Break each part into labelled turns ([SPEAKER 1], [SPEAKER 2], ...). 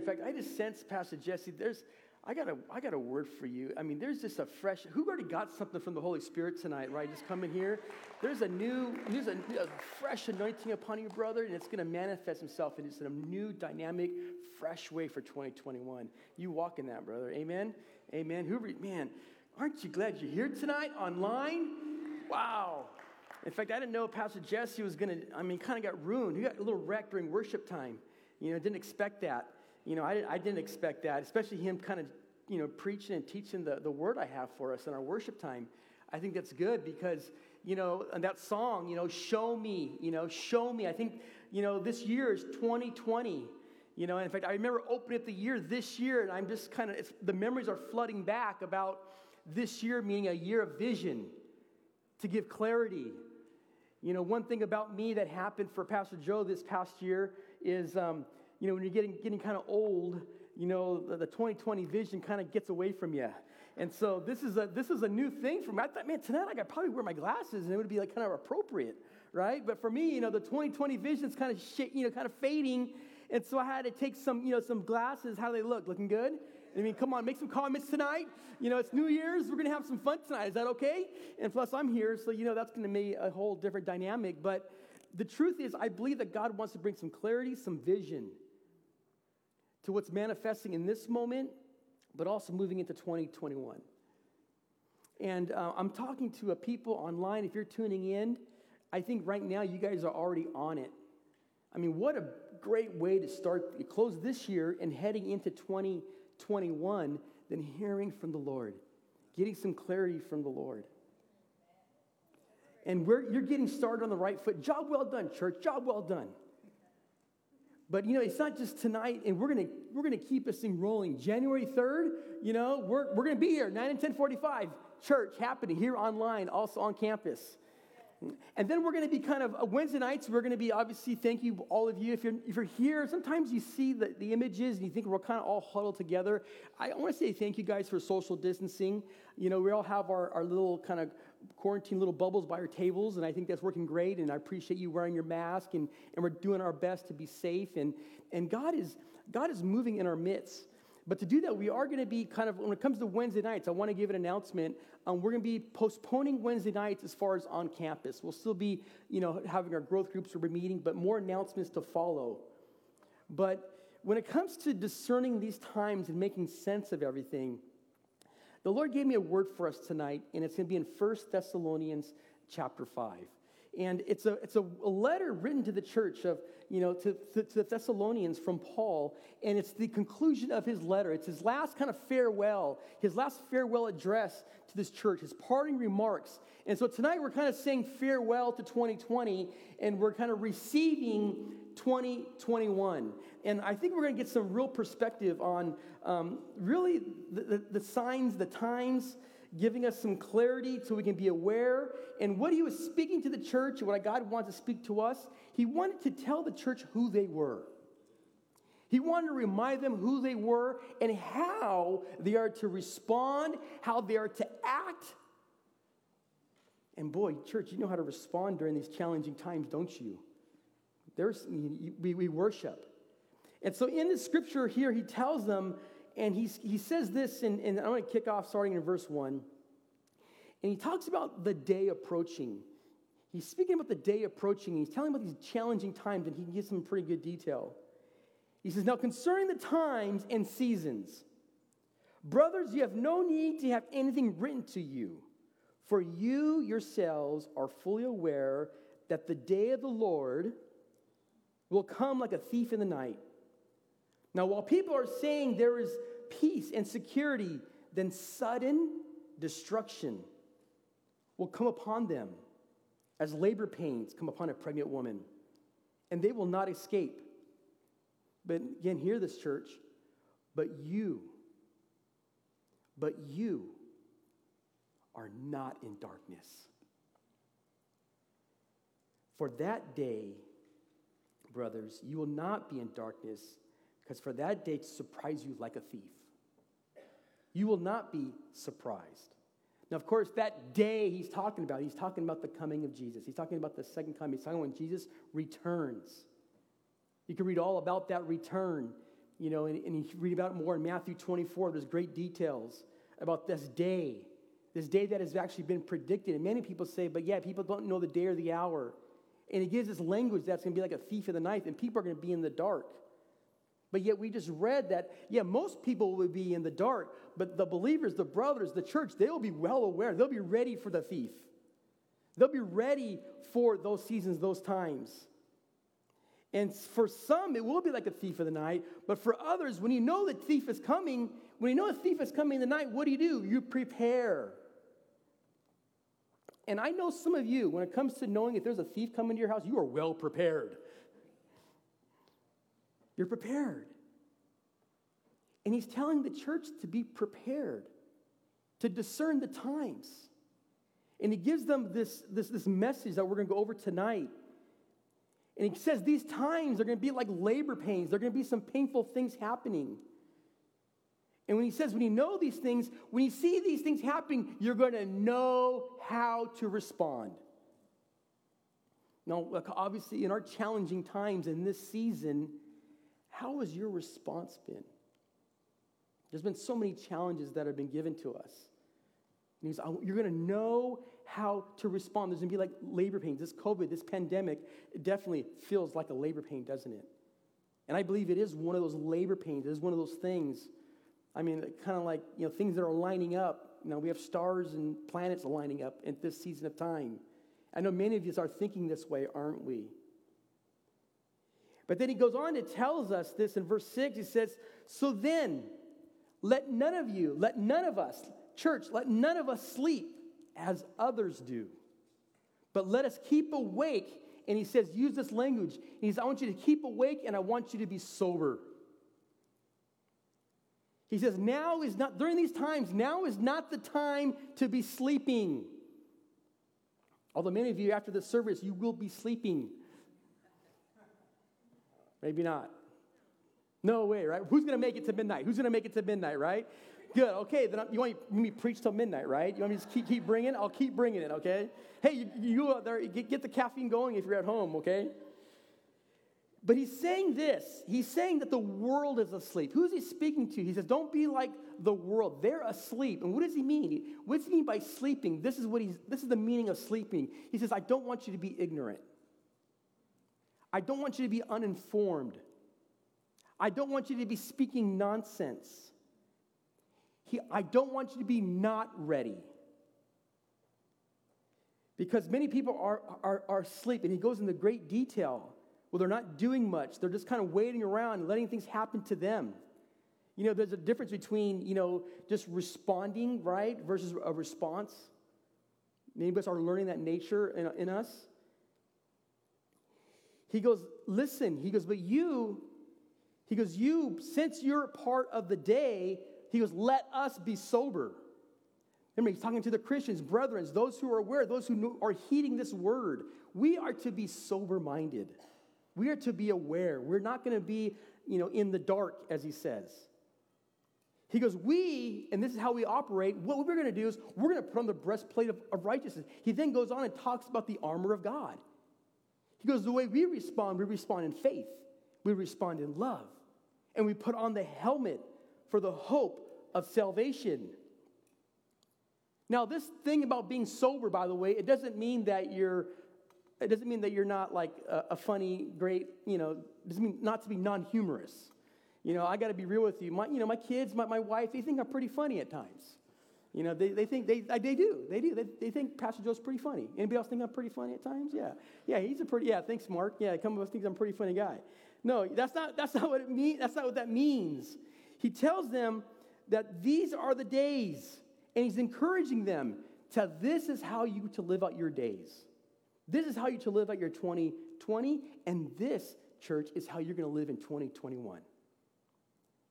[SPEAKER 1] In fact, I just sense, Pastor Jesse, there's, I got, a, I got a word for you. I mean, there's just a fresh, who already got something from the Holy Spirit tonight, right? Just coming here. There's a new, there's a, a fresh anointing upon you, brother, and it's going to manifest himself in just a new, dynamic, fresh way for 2021. You walk in that, brother. Amen? Amen. Who, man, aren't you glad you're here tonight online? Wow. In fact, I didn't know Pastor Jesse was going to, I mean, kind of got ruined. He got a little wrecked during worship time. You know, didn't expect that you know, I, I didn't expect that, especially him kind of, you know, preaching and teaching the, the word I have for us in our worship time. I think that's good because, you know, and that song, you know, show me, you know, show me. I think, you know, this year is 2020. You know, in fact, I remember opening up the year this year, and I'm just kind of, the memories are flooding back about this year meaning a year of vision to give clarity. You know, one thing about me that happened for Pastor Joe this past year is, um, you know, when you're getting, getting kind of old, you know, the, the 2020 vision kind of gets away from you. And so this is a this is a new thing for me. I thought, man, tonight I could probably wear my glasses and it would be like kind of appropriate, right? But for me, you know, the 2020 vision is kind of shit, you know, kind of fading. And so I had to take some, you know, some glasses. How do they look? Looking good? I mean, come on, make some comments tonight. You know, it's New Year's. We're going to have some fun tonight. Is that okay? And plus, I'm here, so, you know, that's going to be a whole different dynamic. But the truth is, I believe that God wants to bring some clarity, some vision to what's manifesting in this moment, but also moving into 2021. And uh, I'm talking to a people online. If you're tuning in, I think right now you guys are already on it. I mean, what a great way to start, close this year and heading into 2021 than hearing from the Lord, getting some clarity from the Lord. And you're getting started on the right foot. Job well done, church. Job well done. But you know, it's not just tonight, and we're gonna we're gonna keep this thing rolling. January 3rd, you know, we're we're gonna be here, 9 and 1045, church happening here online, also on campus. And then we're going to be kind of uh, Wednesday nights. We're going to be obviously, thank you, all of you. If you're, if you're here, sometimes you see the, the images and you think we're kind of all huddled together. I want to say thank you guys for social distancing. You know, we all have our, our little kind of quarantine little bubbles by our tables, and I think that's working great. And I appreciate you wearing your mask, and, and we're doing our best to be safe. And, and God, is, God is moving in our midst. But to do that, we are going to be kind of, when it comes to Wednesday nights, I want to give an announcement. Um, we're going to be postponing Wednesday nights as far as on campus. We'll still be, you know, having our growth groups we're meeting, but more announcements to follow. But when it comes to discerning these times and making sense of everything, the Lord gave me a word for us tonight, and it's going to be in 1 Thessalonians chapter 5. And it's a, it's a letter written to the church of, you know, to, to, to, the Thessalonians from Paul. And it's the conclusion of his letter. It's his last kind of farewell, his last farewell address to this church, his parting remarks. And so tonight we're kind of saying farewell to 2020 and we're kind of receiving 2021. And I think we're going to get some real perspective on um, really the, the, the signs, the times, giving us some clarity so we can be aware. And what he was speaking to the church, and what God wanted to speak to us, he wanted to tell the church who they were. He wanted to remind them who they were and how they are to respond, how they are to act. And boy, church, you know how to respond during these challenging times, don't you? There's, we, we worship. And so in the scripture here, he tells them and he's, he says this, and, and I'm going to kick off starting in verse 1. And he talks about the day approaching. He's speaking about the day approaching. He's telling about these challenging times, and he gives some pretty good detail. He says, Now concerning the times and seasons, brothers, you have no need to have anything written to you, for you yourselves are fully aware that the day of the Lord will come like a thief in the night. Now, while people are saying there is peace and security, then sudden destruction will come upon them as labor pains come upon a pregnant woman, and they will not escape. But again, hear this, church. But you, but you are not in darkness. For that day, brothers, you will not be in darkness because for that day to surprise you like a thief. You will not be surprised. Now, of course, that day he's talking about, he's talking about the coming of Jesus. He's talking about the second coming. He's talking when Jesus returns. You can read all about that return You know, and, and you read about it more in Matthew 24. There's great details about this day, this day that has actually been predicted. And many people say, but yeah, people don't know the day or the hour. And he gives this language that's going to be like a thief in the night, and people are going to be in the dark. But yet we just read that, yeah, most people will be in the dark, but the believers, the brothers, the church, they'll be well aware. They'll be ready for the thief. They'll be ready for those seasons, those times. And for some, it will be like a thief of the night. But for others, when you know the thief is coming, when you know a thief is coming in the night, what do you do? You prepare. And I know some of you, when it comes to knowing if there's a thief coming to your house, you are well prepared. You're prepared. And he's telling the church to be prepared, to discern the times. And he gives them this, this, this message that we're going to go over tonight. And he says these times are going to be like labor pains, there are going to be some painful things happening. And when he says, when you know these things, when you see these things happening, you're going to know how to respond. Now, obviously, in our challenging times in this season, how has your response been? There's been so many challenges that have been given to us. And he's, you're going to know how to respond. There's going to be like labor pains. This COVID, this pandemic, it definitely feels like a labor pain, doesn't it? And I believe it is one of those labor pains. It is one of those things I mean, kind of like, you know, things that are lining up. You know, we have stars and planets lining up at this season of time. I know many of us are thinking this way, aren't we? But then he goes on to tells us this in verse 6. He says, So then, let none of you, let none of us, church, let none of us sleep as others do. But let us keep awake. And he says, use this language. He says, I want you to keep awake and I want you to be sober. He says, now is not, during these times, now is not the time to be sleeping. Although many of you, after the service, you will be sleeping. Maybe not. No way, right? Who's going to make it to midnight? Who's going to make it to midnight, right? Good. Okay, then you want me to preach till midnight, right? You want me to just keep, keep bringing? I'll keep bringing it, okay? Hey, you, you out there, get, get the caffeine going if you're at home, okay? But he's saying this. He's saying that the world is asleep. Who's he speaking to? He says, Don't be like the world. They're asleep. And what does he mean? What does he mean by sleeping? This is what he's this is the meaning of sleeping. He says, I don't want you to be ignorant. I don't want you to be uninformed. I don't want you to be speaking nonsense. He, I don't want you to be not ready. Because many people are, are, are asleep, and he goes into great detail well, they're not doing much. They're just kind of waiting around letting things happen to them. You know, there's a difference between, you know, just responding, right, versus a response. Many of us are learning that nature in, in us. He goes, listen, he goes, but you, he goes, you, since you're part of the day, he goes, let us be sober. Remember, he's talking to the Christians, brethren, those who are aware, those who are heeding this word. We are to be sober minded. We are to be aware. We're not going to be, you know, in the dark, as he says. He goes, We, and this is how we operate, what we're going to do is we're going to put on the breastplate of, of righteousness. He then goes on and talks about the armor of God. He goes, The way we respond, we respond in faith, we respond in love, and we put on the helmet for the hope of salvation. Now, this thing about being sober, by the way, it doesn't mean that you're it doesn't mean that you're not like a, a funny, great, you know, it doesn't mean not to be non humorous. You know, I got to be real with you. My, you know, my kids, my, my wife, they think I'm pretty funny at times. You know, they, they think, they, they do, they do. They, they think Pastor Joe's pretty funny. Anybody else think I'm pretty funny at times? Yeah. Yeah, he's a pretty, yeah, thanks, Mark. Yeah, come of us thinks I'm a pretty funny guy. No, that's not, that's not what it means. That's not what that means. He tells them that these are the days, and he's encouraging them to this is how you to live out your days. This is how you to live out your 2020, and this, church, is how you're going to live in 2021.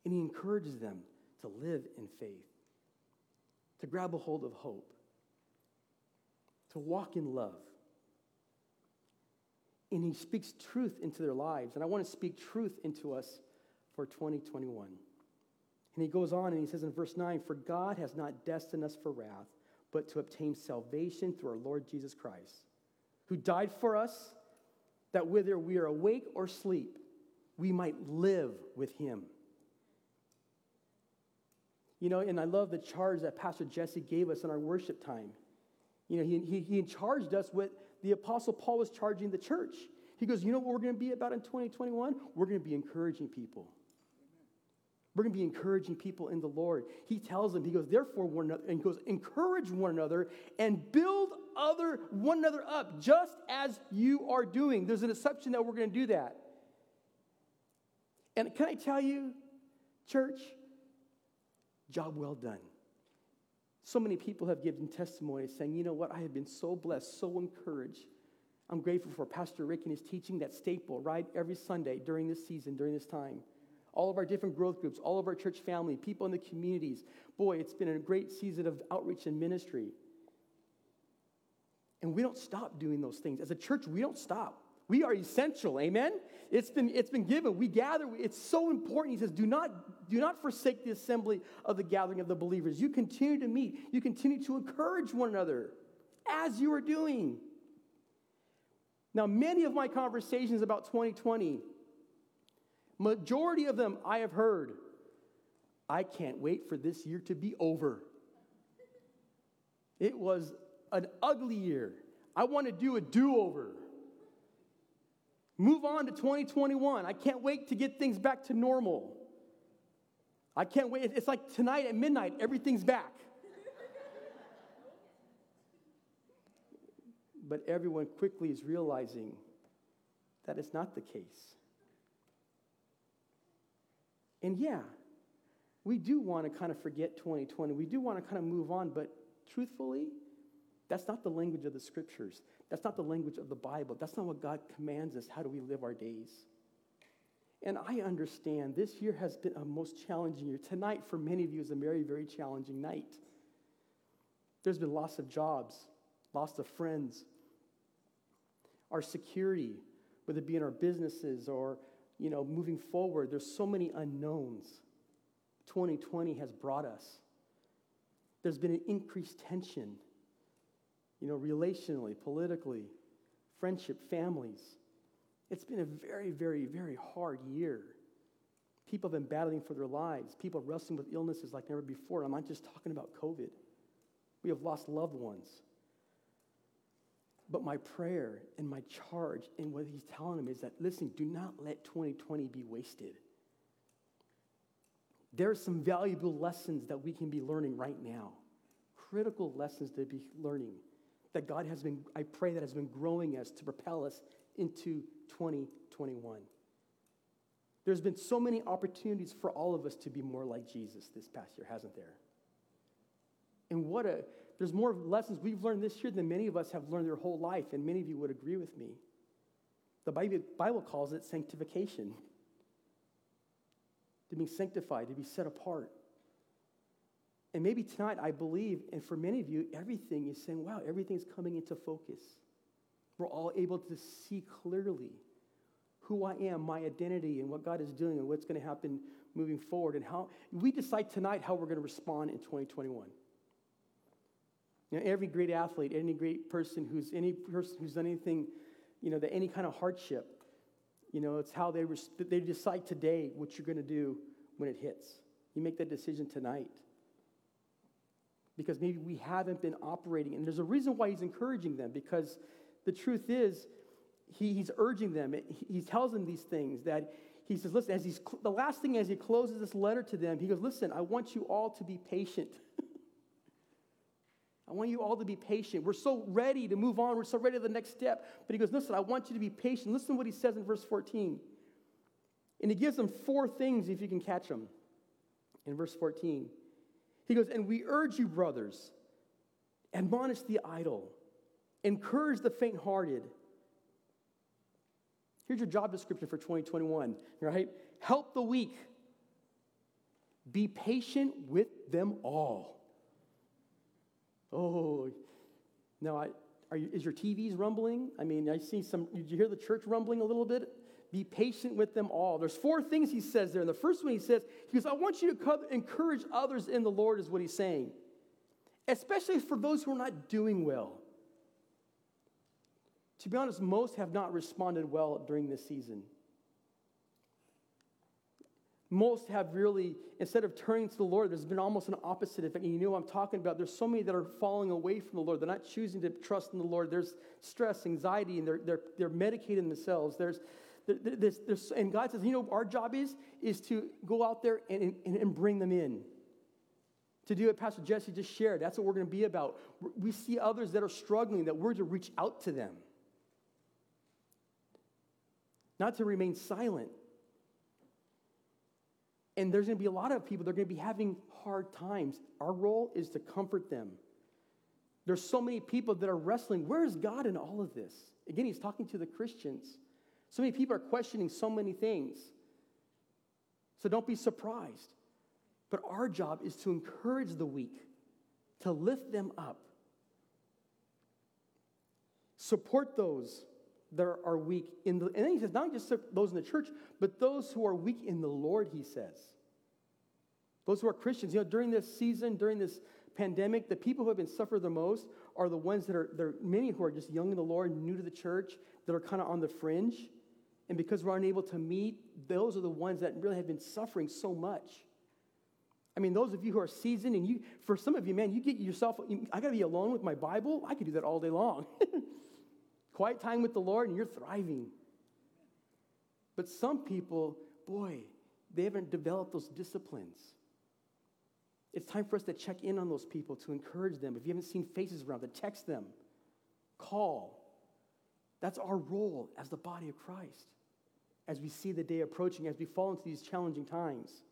[SPEAKER 1] And he encourages them to live in faith, to grab a hold of hope, to walk in love. And he speaks truth into their lives. And I want to speak truth into us for 2021. And he goes on and he says in verse 9, For God has not destined us for wrath, but to obtain salvation through our Lord Jesus Christ who died for us, that whether we are awake or asleep, we might live with him. You know, and I love the charge that Pastor Jesse gave us in our worship time. You know, he, he, he charged us with the Apostle Paul was charging the church. He goes, You know what we're going to be about in 2021? We're going to be encouraging people. We're going to be encouraging people in the Lord. He tells them, He goes, Therefore, one another, and he goes, Encourage one another and build other one another up, just as you are doing. There's an exception that we're going to do that. And can I tell you, church, job well done. So many people have given testimony saying, you know what, I have been so blessed, so encouraged. I'm grateful for Pastor Rick and his teaching that staple, right, every Sunday during this season, during this time. All of our different growth groups, all of our church family, people in the communities. Boy, it's been a great season of outreach and ministry. And we don't stop doing those things. As a church, we don't stop. We are essential, amen? It's been, it's been given. We gather. It's so important. He says, do not, do not forsake the assembly of the gathering of the believers. You continue to meet. You continue to encourage one another as you are doing. Now, many of my conversations about 2020, majority of them I have heard, I can't wait for this year to be over. It was an ugly year. I want to do a do over. Move on to 2021. I can't wait to get things back to normal. I can't wait. It's like tonight at midnight, everything's back. but everyone quickly is realizing that it's not the case. And yeah, we do want to kind of forget 2020. We do want to kind of move on, but truthfully, that's not the language of the scriptures. That's not the language of the Bible. That's not what God commands us. How do we live our days? And I understand this year has been a most challenging year. Tonight, for many of you, is a very, very challenging night. There's been loss of jobs, loss of friends, our security, whether it be in our businesses or you know, moving forward. There's so many unknowns. 2020 has brought us. There's been an increased tension you know, relationally, politically, friendship, families. It's been a very, very, very hard year. People have been battling for their lives. People wrestling with illnesses like never before. I'm not just talking about COVID. We have lost loved ones. But my prayer and my charge and what he's telling them is that, listen, do not let 2020 be wasted. There are some valuable lessons that we can be learning right now, critical lessons to be learning that God has been, I pray that has been growing us to propel us into 2021. There's been so many opportunities for all of us to be more like Jesus this past year, hasn't there? And what a, there's more lessons we've learned this year than many of us have learned their whole life, and many of you would agree with me. The Bible calls it sanctification to be sanctified, to be set apart. And maybe tonight, I believe, and for many of you, everything is saying, wow, everything's coming into focus. We're all able to see clearly who I am, my identity, and what God is doing, and what's going to happen moving forward, and how we decide tonight how we're going to respond in 2021. You know, every great athlete, any great person who's any person who's done anything, you know, that any kind of hardship, you know, it's how they res- they decide today what you're going to do when it hits. You make that decision tonight because maybe we haven't been operating. And there's a reason why he's encouraging them because the truth is, he, he's urging them. He tells them these things that he says, listen, as he's, the last thing as he closes this letter to them, he goes, listen, I want you all to be patient. I want you all to be patient. We're so ready to move on. We're so ready to the next step. But he goes, listen, I want you to be patient. Listen to what he says in verse 14. And he gives them four things if you can catch them. In verse 14, he goes, And we urge you, brothers, admonish the idle, encourage the faint hearted. Here's your job description for 2021, right? Help the weak. Be patient with them all. Oh, now I, are you, is your TVs rumbling? I mean, I see some, did you hear the church rumbling a little bit? Be patient with them all. There's four things he says there. And the first one he says, he goes, I want you to encourage others in the Lord, is what he's saying, especially for those who are not doing well. To be honest, most have not responded well during this season. Most have really, instead of turning to the Lord, there's been almost an opposite effect. And you know what I'm talking about. There's so many that are falling away from the Lord. They're not choosing to trust in the Lord. There's stress, anxiety, and they're, they're, they're medicating themselves. There's, there's, there's, and God says, you know, our job is, is to go out there and, and, and bring them in. To do what Pastor Jesse just shared. That's what we're going to be about. We see others that are struggling, that we're to reach out to them. Not to remain silent. And there's going to be a lot of people they're going to be having hard times. Our role is to comfort them. There's so many people that are wrestling. Where is God in all of this? Again, he's talking to the Christians. So many people are questioning so many things. So don't be surprised. But our job is to encourage the weak, to lift them up, support those that are weak in the and then he says not just those in the church but those who are weak in the lord he says those who are christians you know during this season during this pandemic the people who have been suffered the most are the ones that are there are many who are just young in the lord new to the church that are kind of on the fringe and because we're unable to meet those are the ones that really have been suffering so much I mean, those of you who are seasoned, and you, for some of you, man, you get yourself, I got to be alone with my Bible. I could do that all day long. quiet time with the Lord, and you're thriving. But some people, boy, they haven't developed those disciplines. It's time for us to check in on those people, to encourage them. If you haven't seen faces around, to text them, call. That's our role as the body of Christ as we see the day approaching, as we fall into these challenging times.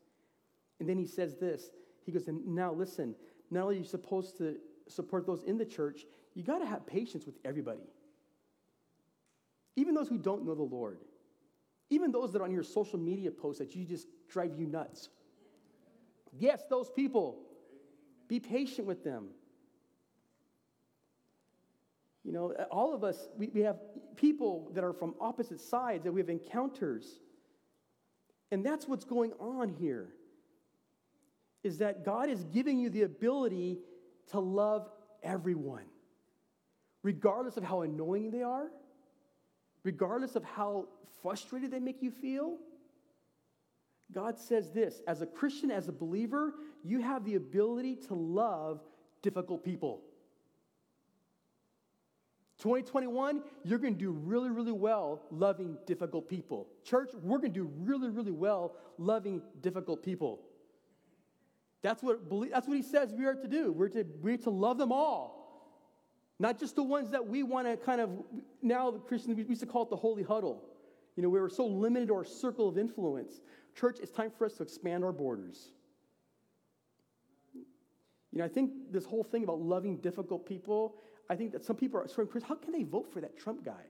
[SPEAKER 1] And then he says this He goes, and now listen, not only are you supposed to support those in the church, you got to have patience with everybody even those who don't know the Lord, even those that are on your social media posts that you just drive you nuts. Yes, those people. Be patient with them. You know, all of us, we, we have people that are from opposite sides that we have encounters. And that's what's going on here. Is that God is giving you the ability to love everyone, regardless of how annoying they are, regardless of how frustrated they make you feel, God says this as a Christian, as a believer, you have the ability to love difficult people. 2021, you're going to do really, really well loving difficult people. Church, we're going to do really, really well loving difficult people. That's what, that's what he says we are to do. We're to, we're to love them all. Not just the ones that we want to kind of, now the Christians, we used to call it the holy huddle. You know, we were so limited to our circle of influence. Church, it's time for us to expand our borders. You know, I think this whole thing about loving difficult people, I think that some people are sort of, how can they vote for that Trump guy?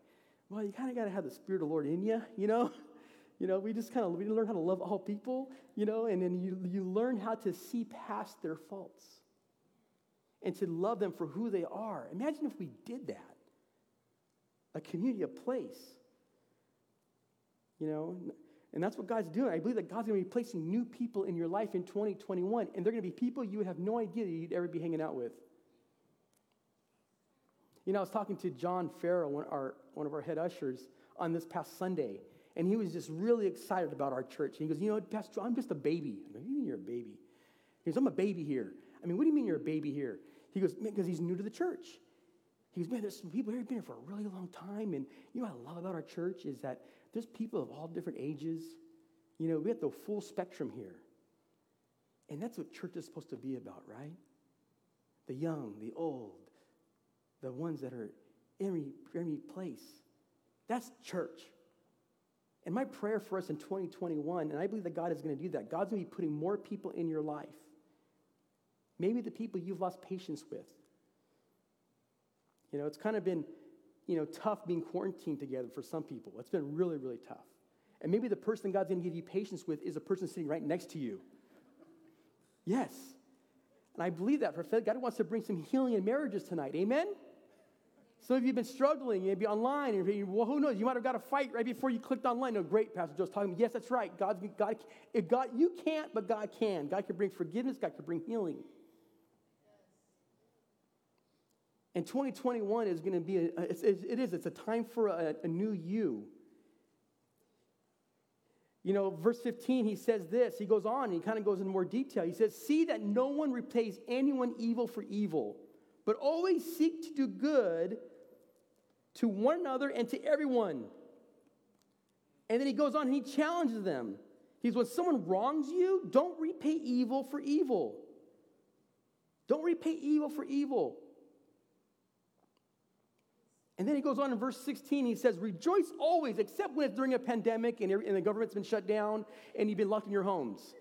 [SPEAKER 1] Well, you kind of got to have the Spirit of the Lord in you, you know? You know, we just kind of we learn how to love all people, you know, and then you, you learn how to see past their faults and to love them for who they are. Imagine if we did that. A community, a place. You know, and that's what God's doing. I believe that God's going to be placing new people in your life in 2021, and they're going to be people you would have no idea that you'd ever be hanging out with. You know, I was talking to John Farrell, one, our, one of our head ushers, on this past Sunday, and he was just really excited about our church. And he goes, You know, Pastor, I'm just a baby. I go, You mean you're a baby? He goes, I'm a baby here. I mean, what do you mean you're a baby here? He goes, because he's new to the church. He goes, man, there's some people here who've been here for a really long time. And you know what I love about our church is that there's people of all different ages. You know, we have the full spectrum here. And that's what church is supposed to be about, right? The young, the old, the ones that are in every place. That's church. And my prayer for us in 2021, and I believe that God is going to do that, God's going to be putting more people in your life Maybe the people you've lost patience with. You know, it's kind of been, you know, tough being quarantined together for some people. It's been really, really tough. And maybe the person God's going to give you patience with is a person sitting right next to you. Yes. And I believe that for. God wants to bring some healing in marriages tonight. Amen? Some of you have been struggling, maybe online, and you, well, who knows? You might have got a fight right before you clicked online. No, great, Pastor Joe's talking. Yes, that's right. God's God, God, you can't, but God can. God can bring forgiveness. God can bring healing. And 2021 is going to be, a, it's, it is, it's a time for a, a new you. You know, verse 15, he says this. He goes on, he kind of goes into more detail. He says, See that no one repays anyone evil for evil, but always seek to do good to one another and to everyone. And then he goes on and he challenges them. He's when someone wrongs you, don't repay evil for evil. Don't repay evil for evil. And then he goes on in verse 16, he says, Rejoice always, except when it's during a pandemic and, the government's been shut down and you've been locked in your homes.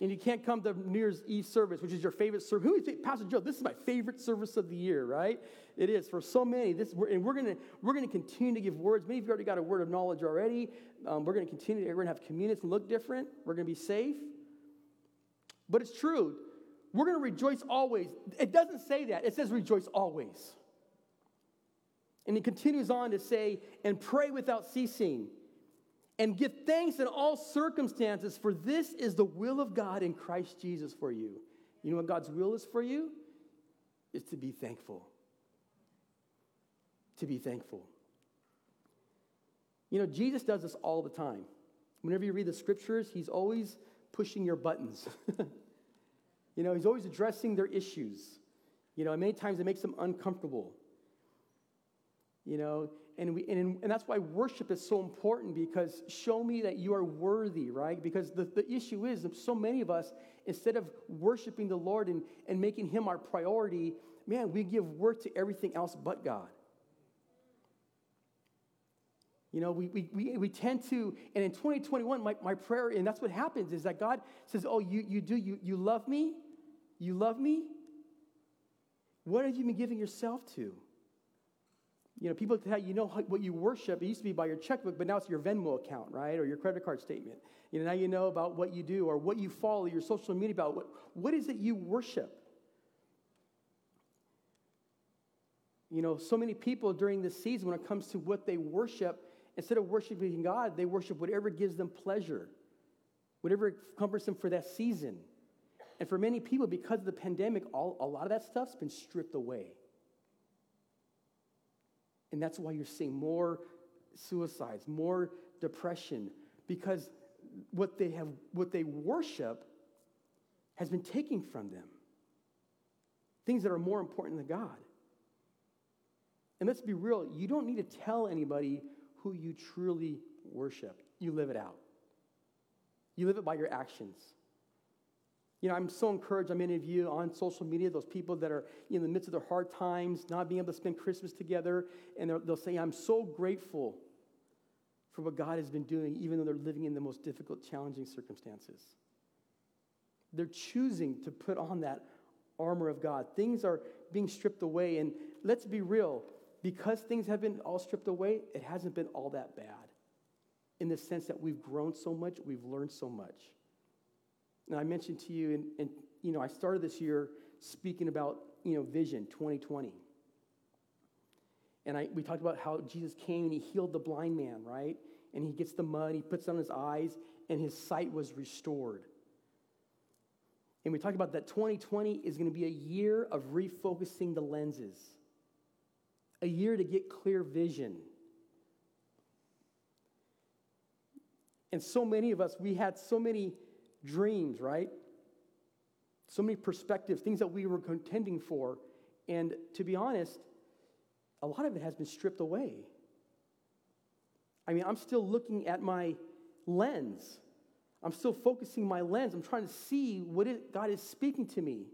[SPEAKER 1] And you can't come to New Year's Eve service, which is your favorite service. Who is Pastor Joe? This is my favorite service of the year, right? It is for so many. This, and we're going to we're gonna continue to give words. Many of you already got a word of knowledge already. Um, we're going to continue. We're going to have communities and look different. We're going to be safe. But it's true. We're going to rejoice always. It doesn't say that, it says rejoice always. And he continues on to say, and pray without ceasing, and give thanks in all circumstances, for this is the will of God in Christ Jesus for you. You know what God's will is for you? Is to be thankful. To be thankful. You know, Jesus does this all the time. Whenever you read the scriptures, he's always pushing your buttons. you know, he's always addressing their issues. You know, and many times it makes them uncomfortable you know and, we, and, and that's why worship is so important because show me that you are worthy right because the, the issue is so many of us instead of worshiping the lord and, and making him our priority man we give worth to everything else but god you know, we, we, we, we tend to, and in 2021, my, my prayer, and that's what happens, is that God says, Oh, you, you do, you, you love me? You love me? What have you been giving yourself to? You know, people tell you, you know what you worship. It used to be by your checkbook, but now it's your Venmo account, right? Or your credit card statement. You know, now you know about what you do or what you follow, your social media about. What, what is it you worship? You know, so many people during this season, when it comes to what they worship, instead of worshiping God, they worship whatever gives them pleasure, whatever comforts them for that season. And for many people, because of the pandemic, all, a lot of that stuff's been stripped away. And that's why you're seeing more suicides, more depression, because what they have, what they worship has been taken from them. Things that are more important than God. And let's be real, you don't need to tell anybody who you truly worship. You live it out. You live it by your actions. You know, I'm so encouraged on many of you on social media, those people that are in the midst of their hard times, not being able to spend Christmas together, and they'll say, I'm so grateful for what God has been doing, even though they're living in the most difficult, challenging circumstances. They're choosing to put on that armor of God. Things are being stripped away, and let's be real, because things have been all stripped away, it hasn't been all that bad in the sense that we've grown so much, we've learned so much. And I mentioned to you, and, and you know, I started this year speaking about you know vision 2020. And I, we talked about how Jesus came and he healed the blind man, right? And he gets the mud, he puts on his eyes, and his sight was restored. And we talked about that 2020 is going to be a year of refocusing the lenses, a year to get clear vision. And so many of us, we had so many dreams, right? So many perspectives, things that we were contending for. And to be honest, a lot of it has been stripped away. I mean, I'm still looking at my lens. I'm still focusing my lens. I'm trying to see what it, God is speaking to me.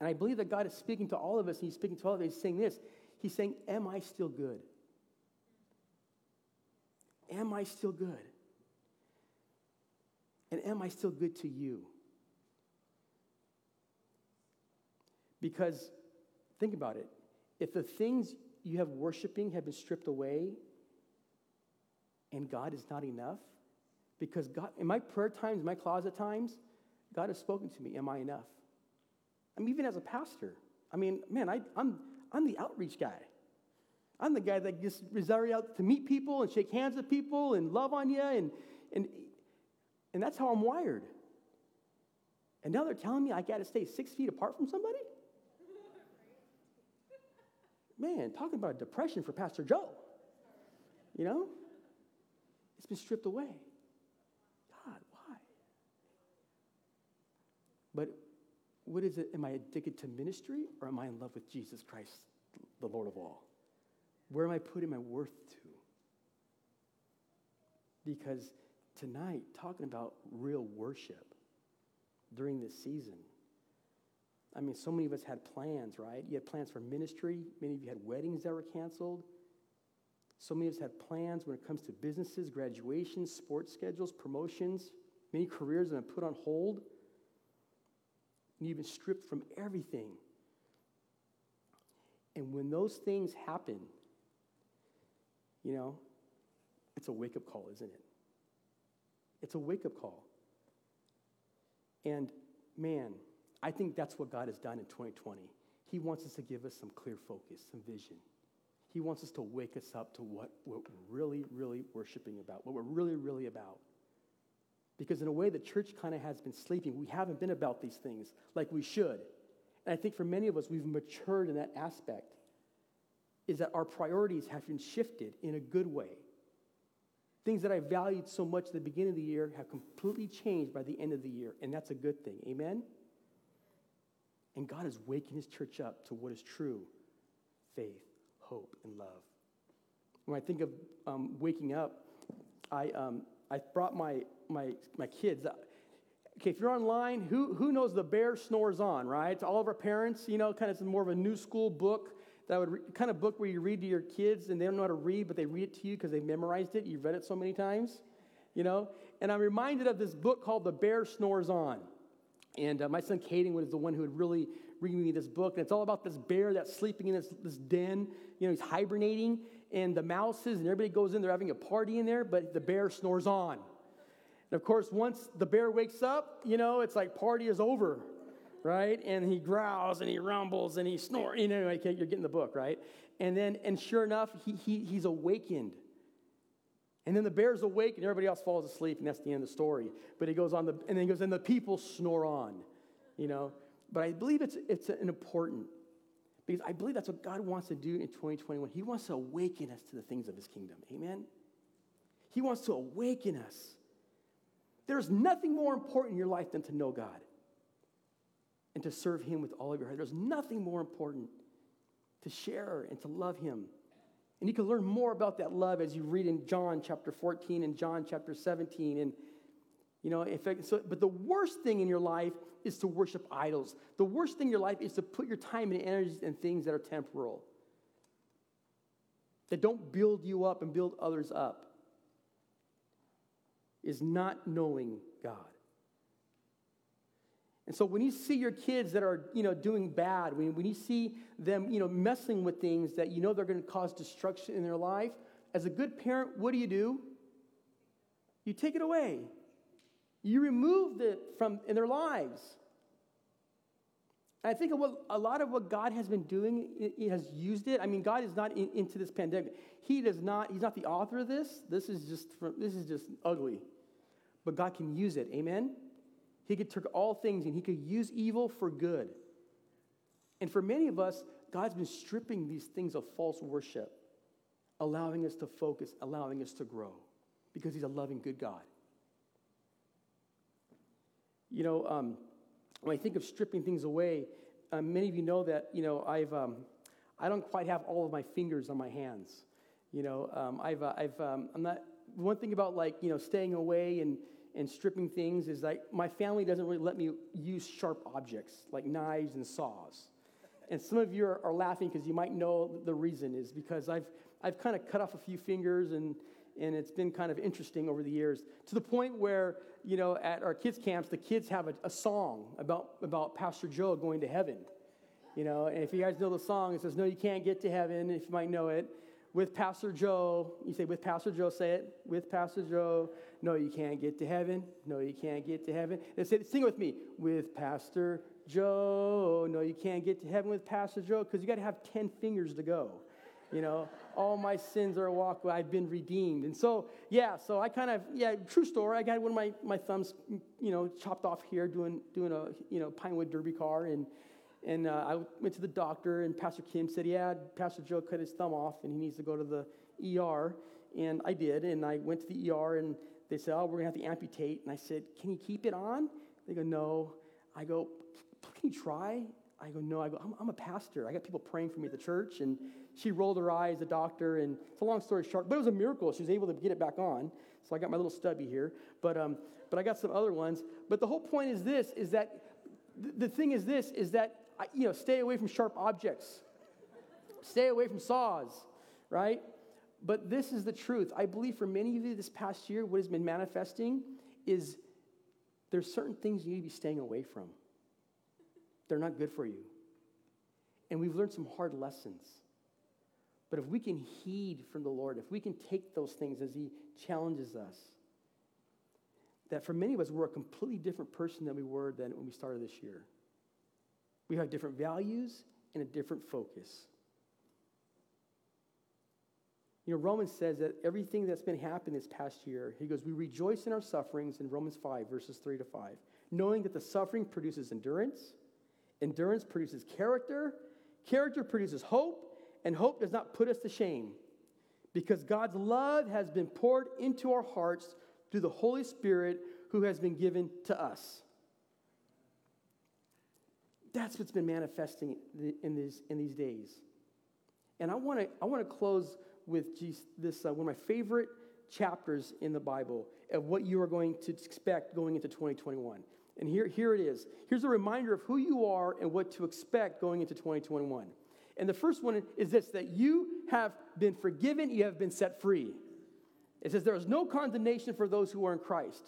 [SPEAKER 1] And I believe that God is speaking to all of us, and He's speaking to all of us. He's saying this He's saying, Am I still good? Am I still good? And am I still good to you? Because think about it. If the things you have worshiping have been stripped away and God is not enough, because God, in my prayer times, my closet times, God has spoken to me. Am I enough? I mean, even as a pastor, I mean, man, I, I'm, I'm the outreach guy. I'm the guy that gets reserved out to meet people and shake hands with people and love on you. And, and and that's how I'm wired. And now they're telling me I got to stay six feet apart from somebody? Man, talking about depression for Pastor Joe. You know? It's been stripped away. God, why? But what is it? Am I addicted to ministry or am I in love with Jesus Christ, the Lord of all? Where am I putting my worth to? Because tonight, talking about real worship during this season, I mean, so many of us had plans, right? You had plans for ministry. Many of you had weddings that were canceled. So many of us had plans when it comes to businesses, graduations, sports schedules, promotions. Many careers have been put on hold. And you've been stripped from everything. And when those things happen, you know, it's a wake up call, isn't it? It's a wake up call. And man, I think that's what God has done in 2020. He wants us to give us some clear focus, some vision. He wants us to wake us up to what, we're really, really worshiping about, what we're really, really about. Because in a way, the church kind of has been sleeping. We haven't been about these things like we should. And I think for many of us, we've matured in that aspect, is that our priorities have been shifted in a good way. Things that I valued so much at the beginning of the year have completely changed by the end of the year, and that's a good thing. Amen? And God is waking his church up to what is true faith, hope, and love. When I think of um, waking up, I, um, I brought my, my, my kids. Okay, if you're online, who, who knows The Bear Snores On, right? All of our parents, you know, kind of more of a new school book that would re- kind of book where you read to your kids and they don't know how to read, but they read it to you because they memorized it. You've read it so many times, you know. And I'm reminded of this book called The Bear Snores On. And uh, my son Caden was the one who would really read me this book. And it's all about this bear that's sleeping in this, this den. You know, he's hibernating, and the mouses and everybody goes in. They're having a party in there, but the bear snores on. And of course, once the bear wakes up, you know, it's like party is over, right? And he growls and he rumbles and he snores. You know, you're getting the book, right? And then, and sure enough, he, he, he's awakened. And then the bear's awake and everybody else falls asleep, and that's the end of the story. But he goes on, the, and then he goes, and the people snore on, you know. But I believe it's, it's an important, because I believe that's what God wants to do in 2021. He wants to awaken us to the things of his kingdom. Amen? He wants to awaken us. There's nothing more important in your life than to know God and to serve Him with all of your heart. There's nothing more important to share and to love Him. And you can learn more about that love as you read in John chapter 14 and John chapter 17. And, you know, fact, so, but the worst thing in your life is to worship idols. The worst thing in your life is to put your time and energies in things that are temporal, that don't build you up and build others up, is not knowing God. And so when you see your kids that are, you know, doing bad, when, when you see them, you know, messing with things that you know they're going to cause destruction in their life, as a good parent, what do you do? You take it away. You remove it from in their lives. And I think what, a lot of what God has been doing, He has used it. I mean, God is not in, into this pandemic. He does not. He's not the author of this. This is just from, this is just ugly. But God can use it. Amen. He could take all things and he could use evil for good. And for many of us, God's been stripping these things of false worship, allowing us to focus, allowing us to grow, because he's a loving, good God. You know, um, when I think of stripping things away, um, many of you know that, you know, I've, um, I don't quite have all of my fingers on my hands. You know, um, I've, uh, I've, um, I'm not, one thing about like, you know, staying away and, and stripping things is like my family doesn't really let me use sharp objects like knives and saws. And some of you are, are laughing because you might know the reason is because I've, I've kind of cut off a few fingers and, and it's been kind of interesting over the years to the point where, you know, at our kids' camps, the kids have a, a song about, about Pastor Joe going to heaven. You know, and if you guys know the song, it says, No, you can't get to heaven, if you might know it with Pastor Joe. You say, with Pastor Joe, say it. With Pastor Joe. No, you can't get to heaven. No, you can't get to heaven. And say, sing with me. With Pastor Joe. No, you can't get to heaven with Pastor Joe because you got to have 10 fingers to go. You know, all my sins are walked. I've been redeemed. And so, yeah, so I kind of, yeah, true story. I got one of my, my thumbs, you know, chopped off here doing, doing a, you know, Pinewood Derby car. And, and uh, I went to the doctor, and Pastor Kim said, Yeah, Pastor Joe cut his thumb off, and he needs to go to the ER. And I did, and I went to the ER, and they said, Oh, we're gonna have to amputate. And I said, Can you keep it on? They go, No. I go, Can you try? I go, No. I go, I'm, I'm a pastor. I got people praying for me at the church. And she rolled her eyes, the doctor, and it's a long story short, but it was a miracle. She was able to get it back on. So I got my little stubby here. But, um, but I got some other ones. But the whole point is this is that the thing is this is that, I, you know, stay away from sharp objects, stay away from saws, right? But this is the truth. I believe for many of you this past year, what has been manifesting is there's certain things you need to be staying away from. They're not good for you. And we've learned some hard lessons. But if we can heed from the Lord, if we can take those things as He challenges us, that for many of us, we're a completely different person than we were than when we started this year. We have different values and a different focus. You know, Romans says that everything that's been happening this past year, he goes, we rejoice in our sufferings in Romans 5, verses 3 to 5, knowing that the suffering produces endurance, endurance produces character, character produces hope, and hope does not put us to shame, because God's love has been poured into our hearts through the Holy Spirit who has been given to us. That's what's been manifesting in these, in these days. And I want to I want to close with this, uh, one of my favorite chapters in the Bible of what you are going to expect going into 2021. And here, here it is. Here's a reminder of who you are and what to expect going into 2021. And the first one is this that you have been forgiven, you have been set free. It says there is no condemnation for those who are in Christ,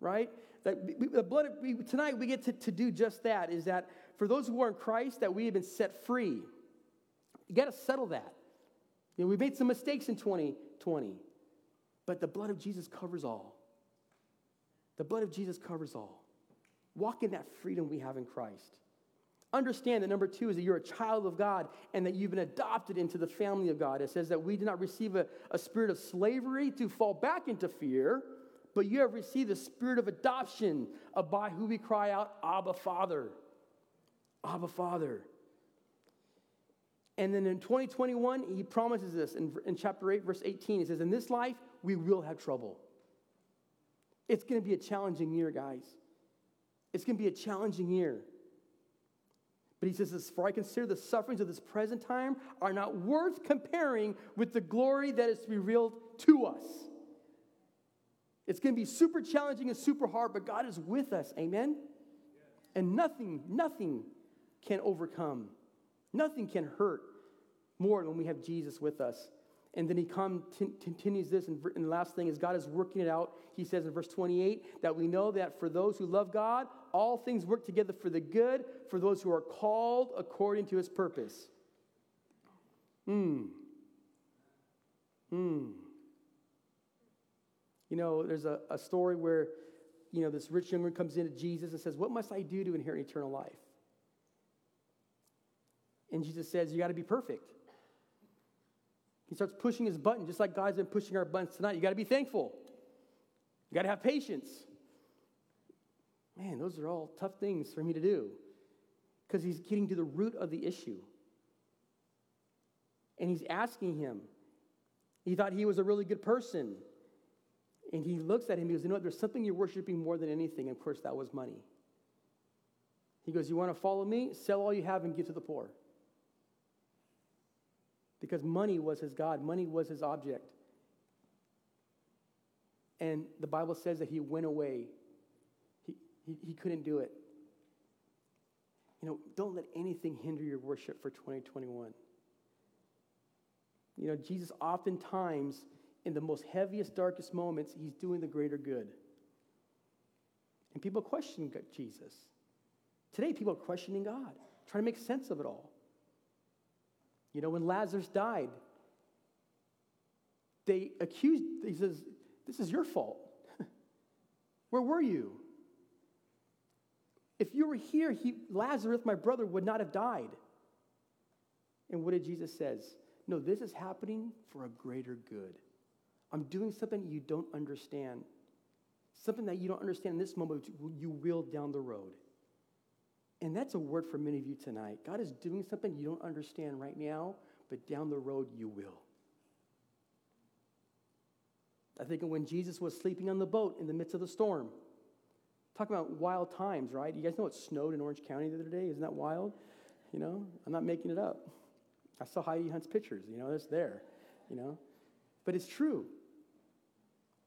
[SPEAKER 1] right? That the blood of, we, tonight we get to, to do just that is that for those who are in Christ, that we have been set free. You got to settle that. You know, we made some mistakes in 2020, but the blood of Jesus covers all. The blood of Jesus covers all. Walk in that freedom we have in Christ. Understand that number two is that you're a child of God and that you've been adopted into the family of God. It says that we did not receive a, a spirit of slavery to fall back into fear, but you have received the spirit of adoption, by who we cry out, Abba, Father. Abba, Father. And then in 2021, he promises this in, in chapter 8, verse 18. He says, In this life, we will have trouble. It's going to be a challenging year, guys. It's going to be a challenging year. But he says, For I consider the sufferings of this present time are not worth comparing with the glory that is to be revealed to us. It's going to be super challenging and super hard, but God is with us. Amen? And nothing, nothing can overcome Nothing can hurt more when we have Jesus with us. And then he come, t- continues this, and, and the last thing is God is working it out. He says in verse 28 that we know that for those who love God, all things work together for the good, for those who are called according to his purpose. Hmm. Hmm. You know, there's a, a story where, you know, this rich young man comes into Jesus and says, What must I do to inherit eternal life? And Jesus says, You got to be perfect. He starts pushing his button, just like God's been pushing our buttons tonight. You got to be thankful. You got to have patience. Man, those are all tough things for me to do because he's getting to the root of the issue. And he's asking him. He thought he was a really good person. And he looks at him, he goes, You know what? There's something you're worshiping more than anything. And of course, that was money. He goes, You want to follow me? Sell all you have and give to the poor because money was his God, money was his object. And the Bible says that he went away. He, he, he couldn't do it. You know, don't let anything hinder your worship for 2021. You know, Jesus oftentimes, in the most heaviest, darkest moments, he's doing the greater good. And people question Jesus. Today, people are questioning God, trying to make sense of it all. You know, when Lazarus died, they accused, he says, This is your fault. Where were you? If you were here, he, Lazarus, my brother, would not have died. And what did Jesus says? No, this is happening for a greater good. I'm doing something you don't understand. Something that you don't understand in this moment, you will down the road. And that's a word for many of you tonight. God is doing something you don't understand right now, but down the road you will. I think when Jesus was sleeping on the boat in the midst of the storm. Talking about wild times, right? You guys know it snowed in Orange County the other day? Isn't that wild? You know, I'm not making it up. I saw Heidi Hunt's pictures, you know, it's there, you know. But it's true.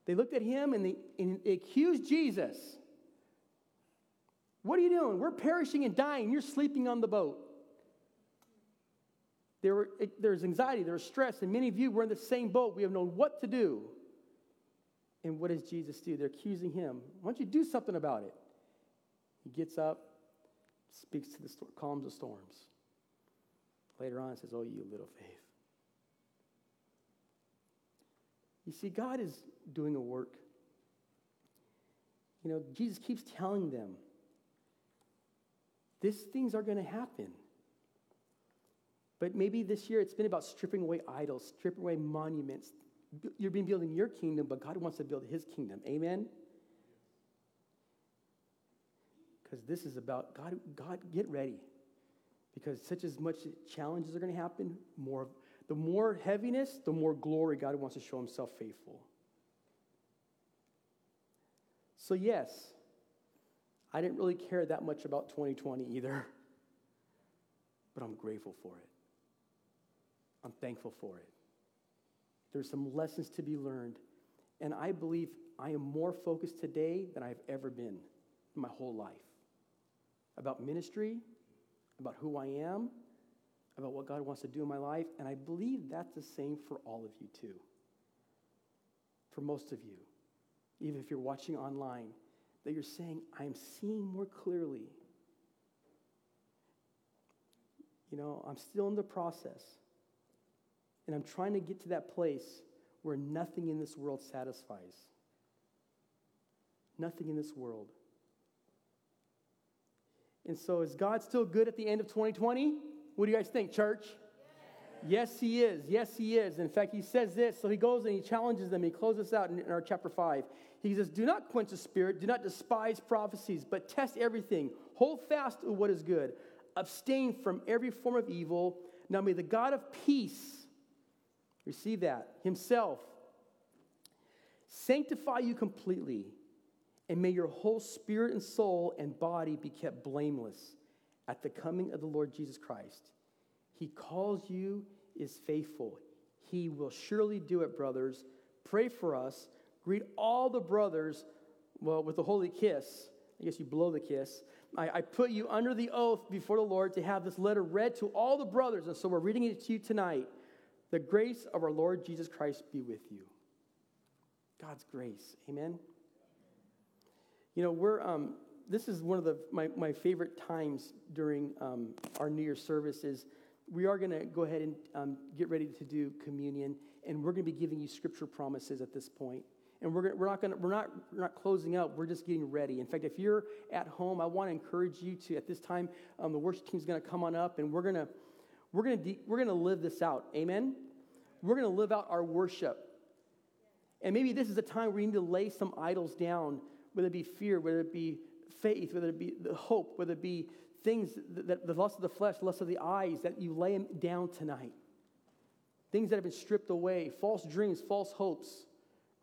[SPEAKER 1] They looked at him and they, and they accused Jesus. What are you doing? We're perishing and dying. You're sleeping on the boat. There, were, was anxiety, there was stress, and many of you were in the same boat. We have known what to do. And what does Jesus do? They're accusing him. Why don't you do something about it? He gets up, speaks to the storm, calms the storms. Later on, he says, Oh, you little faith. You see, God is doing a work. You know, Jesus keeps telling them, these things are going to happen. But maybe this year it's been about stripping away idols, stripping away monuments. You've been building your kingdom, but God wants to build his kingdom. Amen? Because this is about God, God, get ready. Because such as much challenges are going to happen, more the more heaviness, the more glory God wants to show himself faithful. So, yes, I didn't really care that much about 2020 either, but I'm grateful for it. I'm thankful for it. There's some lessons to be learned, and I believe I am more focused today than I've ever been in my whole life about ministry, about who I am, about what God wants to do in my life, and I believe that's the same for all of you too. For most of you, even if you're watching online, that you're saying, I'm seeing more clearly. You know, I'm still in the process. And I'm trying to get to that place where nothing in this world satisfies. Nothing in this world. And so, is God still good at the end of 2020? What do you guys think, church? Yes. he is. Yes, he is. In fact, he says this. So he goes and he challenges them. He closes out in, in our chapter 5. He says, Do not quench the spirit, do not despise prophecies, but test everything. Hold fast to what is good. Abstain from every form of evil. Now may the God of peace receive that himself sanctify you completely, and may your whole spirit and soul and body be kept blameless at the coming of the Lord Jesus Christ. He calls you is faithful. He will surely do it, brothers. Pray for us Greet all the brothers, well, with a holy kiss. I guess you blow the kiss. I, I, put you under the oath before the Lord to have this letter read to all the brothers. And so we're reading it to you tonight. The grace of our Lord Jesus Christ be with you. God's grace. Amen. You know, we're, um, this is one of the, my, my favorite times during um, our New Year's service is we are going to go ahead and um, get ready to do communion, and we're going to be giving you scripture promises at this point and we're, we're not gonna, we're not we're not closing up. we're just getting ready. In fact if you're at home i want to encourage you to at this time um, the worship team is going to come on up and we're going to we're to de- we're to live this out. Amen? We're going to live out our worship. And maybe this is a time where you need to lay some idols down whether it be fear whether it be faith whether it be the hope whether it be things that, that the lust of the flesh lust of the eyes that you lay them down tonight. Things that have been stripped away false dreams false hopes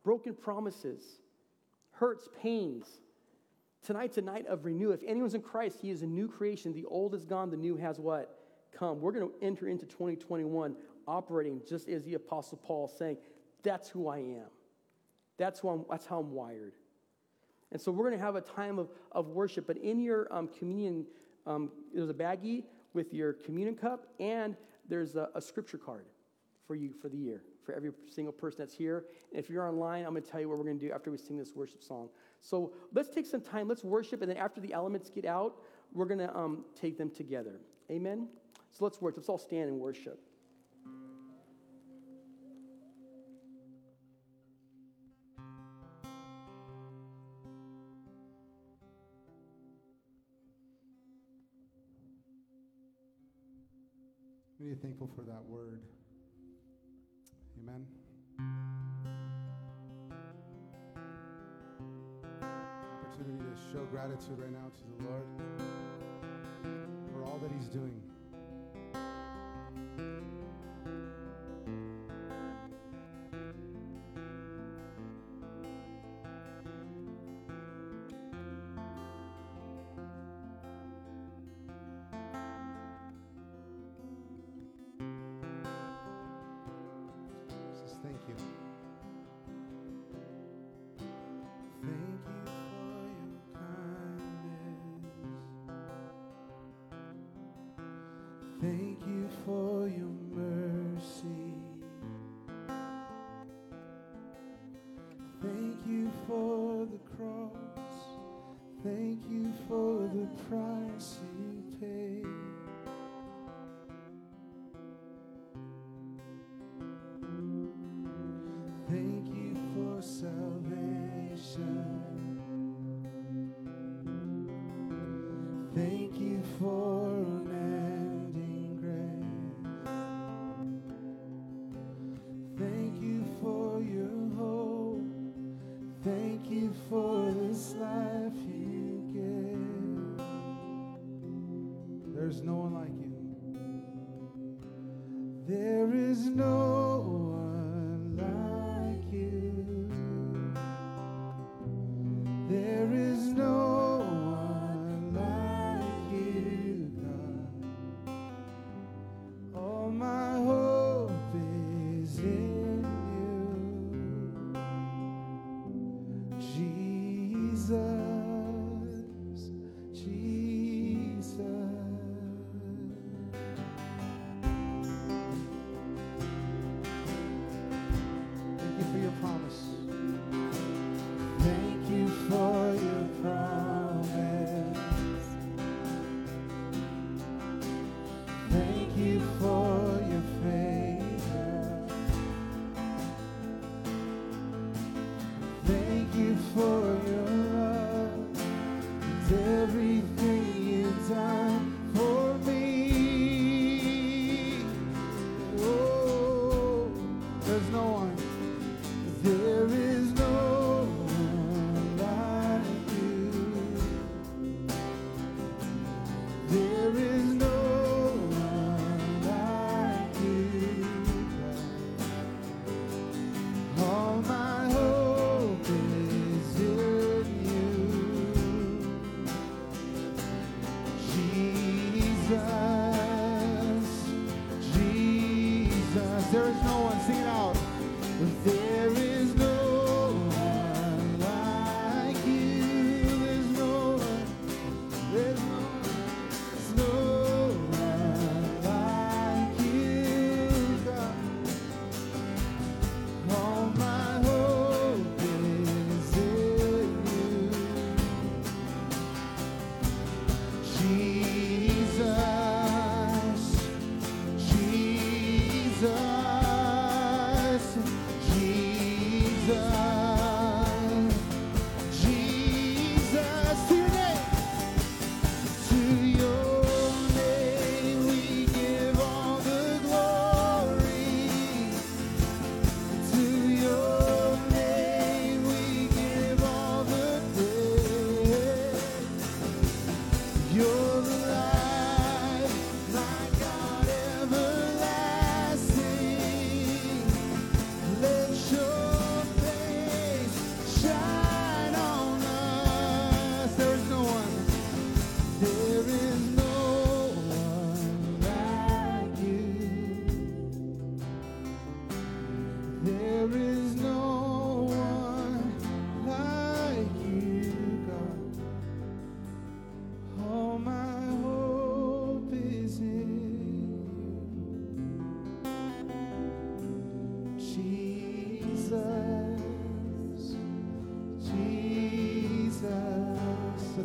[SPEAKER 1] broken promises, hurts, pains. Tonight's a night of renew. If anyone's in Christ, he is a new creation. The old is gone, the new has what? Come. We're going to enter into 2021 operating just as the Apostle Paul saying, That's who I am. That's, who I'm, that's how I'm wired. And so we're going to have a time of, of worship. But in your um, communion, um, there's a baggie with your communion cup, and there's a, a scripture card for you for the year for every single person that's here. And if you're online, I'm going to tell you what we're going to do after we sing this worship song. So let's take some time, let's worship, and then after the elements get out, we're going to um, take them together. Amen? So let's worship. Let's all stand and worship.
[SPEAKER 2] Thankful for that word? Amen. Opportunity to show gratitude right now to the Lord for all that He's doing. Thank you for your mercy. there's no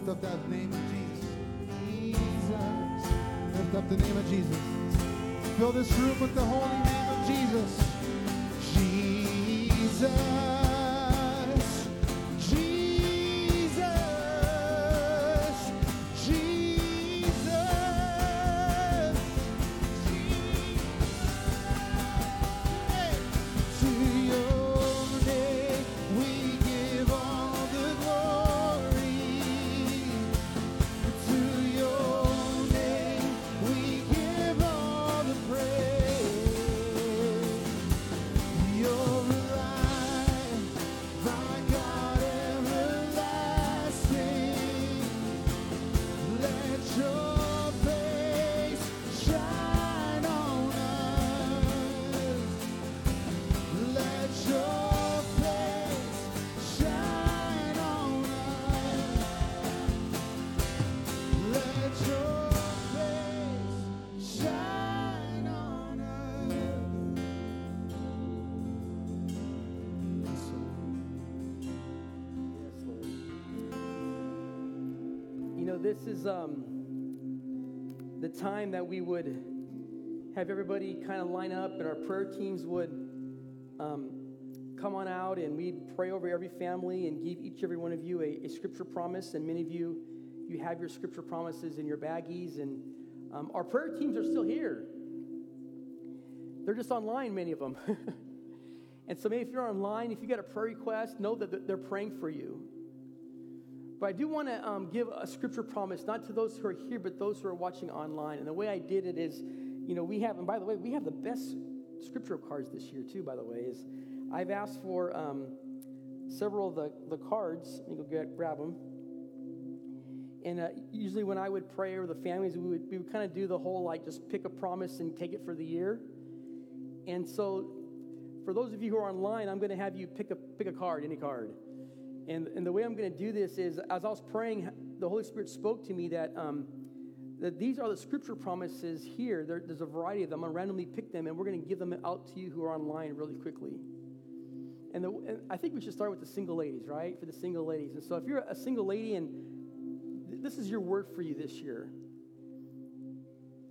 [SPEAKER 2] Lift up that name of Jesus. Jesus. Lift up the name of Jesus. Fill this room with the holy name of Jesus. Jesus.
[SPEAKER 1] Time that we would have everybody kind of line up and our prayer teams would um, come on out and we'd pray over every family and give each every one of you a, a scripture promise. And many of you, you have your scripture promises in your baggies. And um, our prayer teams are still here. They're just online, many of them. and so maybe if you're online, if you got a prayer request, know that they're praying for you. But I do want to um, give a scripture promise, not to those who are here, but those who are watching online. And the way I did it is, you know, we have, and by the way, we have the best scripture cards this year, too, by the way, is I've asked for um, several of the, the cards. Let me go get, grab them. And uh, usually when I would pray over the families, we would, we would kind of do the whole like just pick a promise and take it for the year. And so for those of you who are online, I'm going to have you pick a, pick a card, any card. And, and the way I'm going to do this is, as I was praying, the Holy Spirit spoke to me that, um, that these are the scripture promises here. There, there's a variety of them. I'm going to randomly pick them, and we're going to give them out to you who are online really quickly. And, the, and, I think we should start with the single ladies, right? For the single ladies. And so if you're a single lady and this is your word for you this year,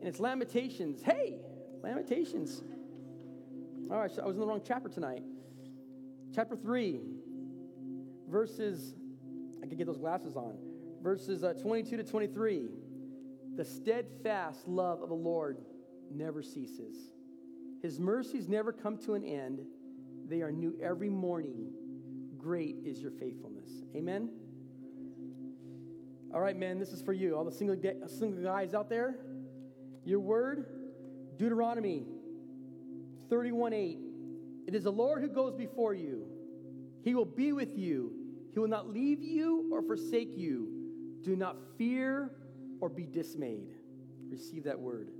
[SPEAKER 1] and it's Lamentations. Hey, Lamentations. All right, I was in the wrong chapter tonight. Chapter 3 verses, I could get those glasses on, verses uh, 22 to 23. The steadfast love of the Lord never ceases, His mercies never come to an end. They are new every morning. Great is your faithfulness. Amen. All right, man, this is for you. All the single, single guys out there, your word, Deuteronomy 31 8. It is the Lord who goes before you. He will be with you. He will not leave you or forsake you. Do not fear or be dismayed. Receive that word.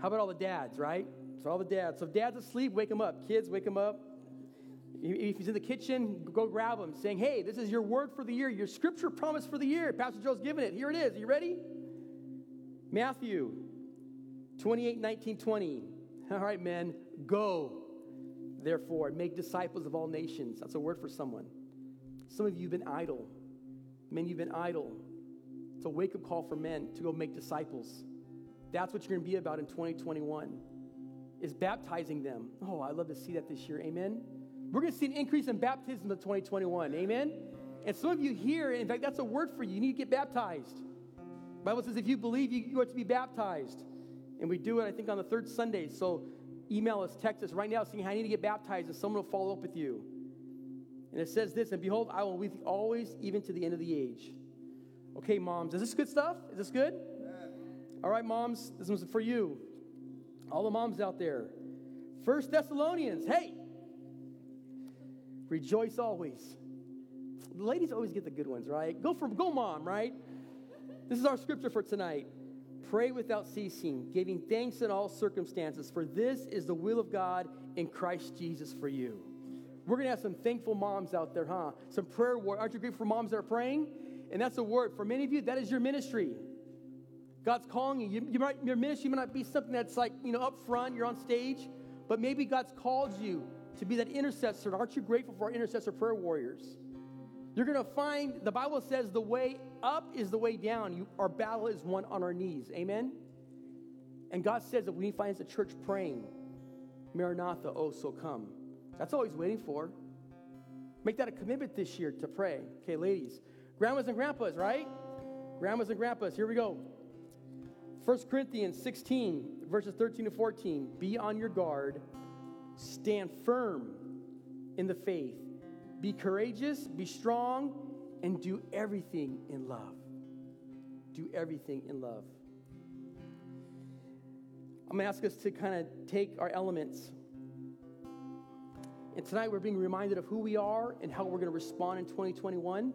[SPEAKER 1] How about all the dads, right? So, all the dads. So, if dad's asleep, wake him up. Kids, wake him up. If he's in the kitchen, go grab him, saying, Hey, this is your word for the year, your scripture promise for the year. Pastor Joe's giving it. Here it is. Are you ready? Matthew 28 19, 20. All right, men, go, therefore, make disciples of all nations. That's a word for someone. Some of you have been idle. Men, you've been idle. It's a wake up call for men to go make disciples. That's what you're going to be about in 2021 is baptizing them. Oh, I love to see that this year. Amen. We're going to see an increase in baptism in 2021. Amen. And some of you here, in fact, that's a word for you. You need to get baptized. The Bible says if you believe, you are to be baptized. And we do it, I think, on the third Sunday. So email us, text us right now saying, I need to get baptized, and someone will follow up with you. And it says this, and behold, I will with you always, even to the end of the age. Okay, moms, is this good stuff? Is this good? All right, moms, this one's for you. All the moms out there. First Thessalonians, hey, rejoice always. The ladies always get the good ones, right? Go for go, mom, right? This is our scripture for tonight. Pray without ceasing, giving thanks in all circumstances, for this is the will of God in Christ Jesus for you. We're going to have some thankful moms out there, huh? Some prayer word. Aren't you grateful for moms that are praying? And that's a word. For many of you, that is your ministry. God's calling you. you, you might, your ministry might not be something that's like, you know, up front, you're on stage, but maybe God's called you to be that intercessor. Aren't you grateful for our intercessor prayer warriors? You're going to find, the Bible says the way up is the way down. You, our battle is won on our knees. Amen? And God says that when He finds the church praying, Maranatha, oh, so come. That's all he's waiting for. Make that a commitment this year to pray. Okay, ladies. Grandmas and grandpas, right? Grandmas and grandpas, here we go. 1 Corinthians 16, verses 13 to 14. Be on your guard, stand firm in the faith, be courageous, be strong, and do everything in love. Do everything in love. I'm to ask us to kind of take our elements and tonight we're being reminded of who we are and how we're going to respond in 2021.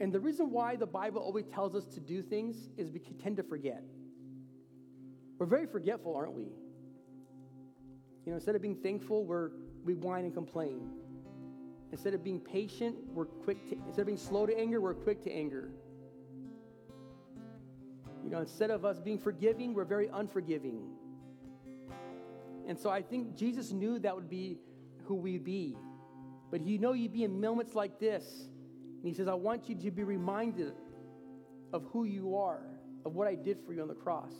[SPEAKER 1] And the reason why the Bible always tells us to do things is we tend to forget. We're very forgetful, aren't we? You know, instead of being thankful, we're, we whine and complain. Instead of being patient, we're quick to, instead of being slow to anger, we're quick to anger. You know, instead of us being forgiving, we're very unforgiving. And so I think Jesus knew that would be who we be. But you know you'd be in moments like this. And he says, I want you to be reminded of who you are, of what I did for you on the cross.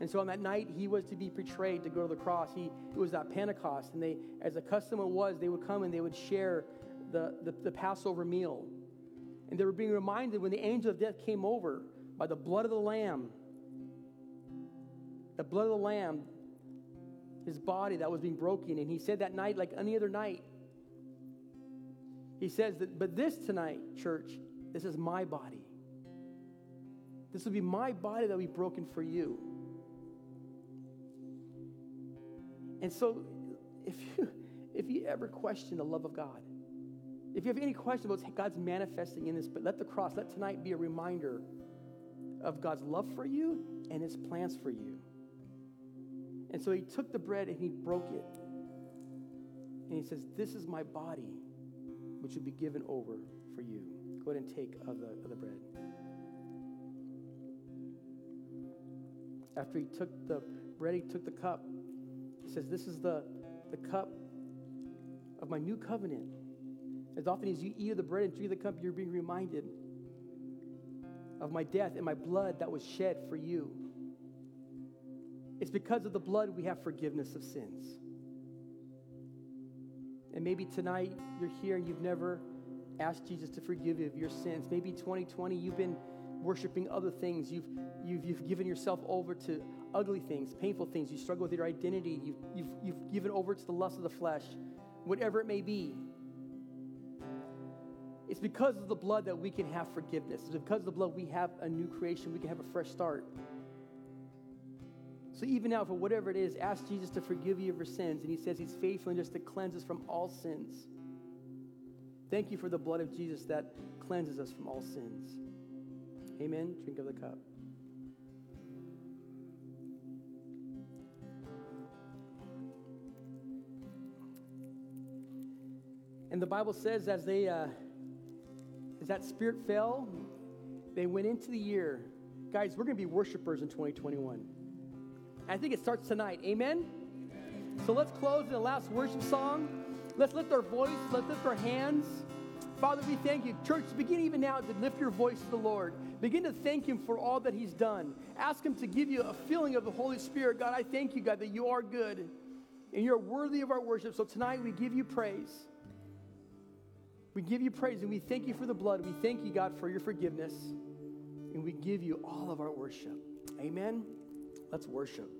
[SPEAKER 1] And so on that night, he was to be betrayed to go to the cross. He, it was that Pentecost. And they, as the custom it was, they would come and they would share the, the, the Passover meal. And they were being reminded when the angel of death came over by the blood of the Lamb, the blood of the Lamb, his body that was being broken. And he said that night, like any other night, he says that, but this tonight, church, this is my body. This will be my body that will be broken for you. And so, if you, if you ever question the love of God, if you have any question about God's manifesting in this, but let the cross, let tonight be a reminder of God's love for you and his plans for you. And so he took the bread and he broke it. And he says, This is my body, which will be given over for you. Go ahead and take of the, of the bread. After he took the bread, he took the cup. He says, This is the, the cup of my new covenant. As often as you eat of the bread and drink of the cup, you're being reminded of my death and my blood that was shed for you. It's because of the blood we have forgiveness of sins. And maybe tonight you're here and you've never asked Jesus to forgive you of your sins. Maybe 2020 you've been worshiping other things. You've, you've, you've given yourself over to ugly things, painful things. You struggle with your identity. You've, you've, you've given over to the lust of the flesh, whatever it may be. It's because of the blood that we can have forgiveness. It's because of the blood we have a new creation. We can have a fresh start. So even now, for whatever it is, ask Jesus to forgive you of your sins. And he says he's faithful and just to cleanse us from all sins. Thank you for the blood of Jesus that cleanses us from all sins. Amen. Drink of the cup. And the Bible says, as they, uh, as that spirit fell, they went into the year. Guys, we're going to be worshipers in 2021. I think it starts tonight. Amen? So let's close in the last worship song. Let's lift our voice, let's lift our hands. Father, we thank you. Church, begin even now to lift your voice to the Lord. Begin to thank Him for all that He's done. Ask Him to give you a feeling of the Holy Spirit. God, I thank you, God, that you are good and you're worthy of our worship. So tonight we give you praise. We give you praise and we thank you for the blood. We thank you, God, for your forgiveness. And we give you all of our worship. Amen. Let's worship.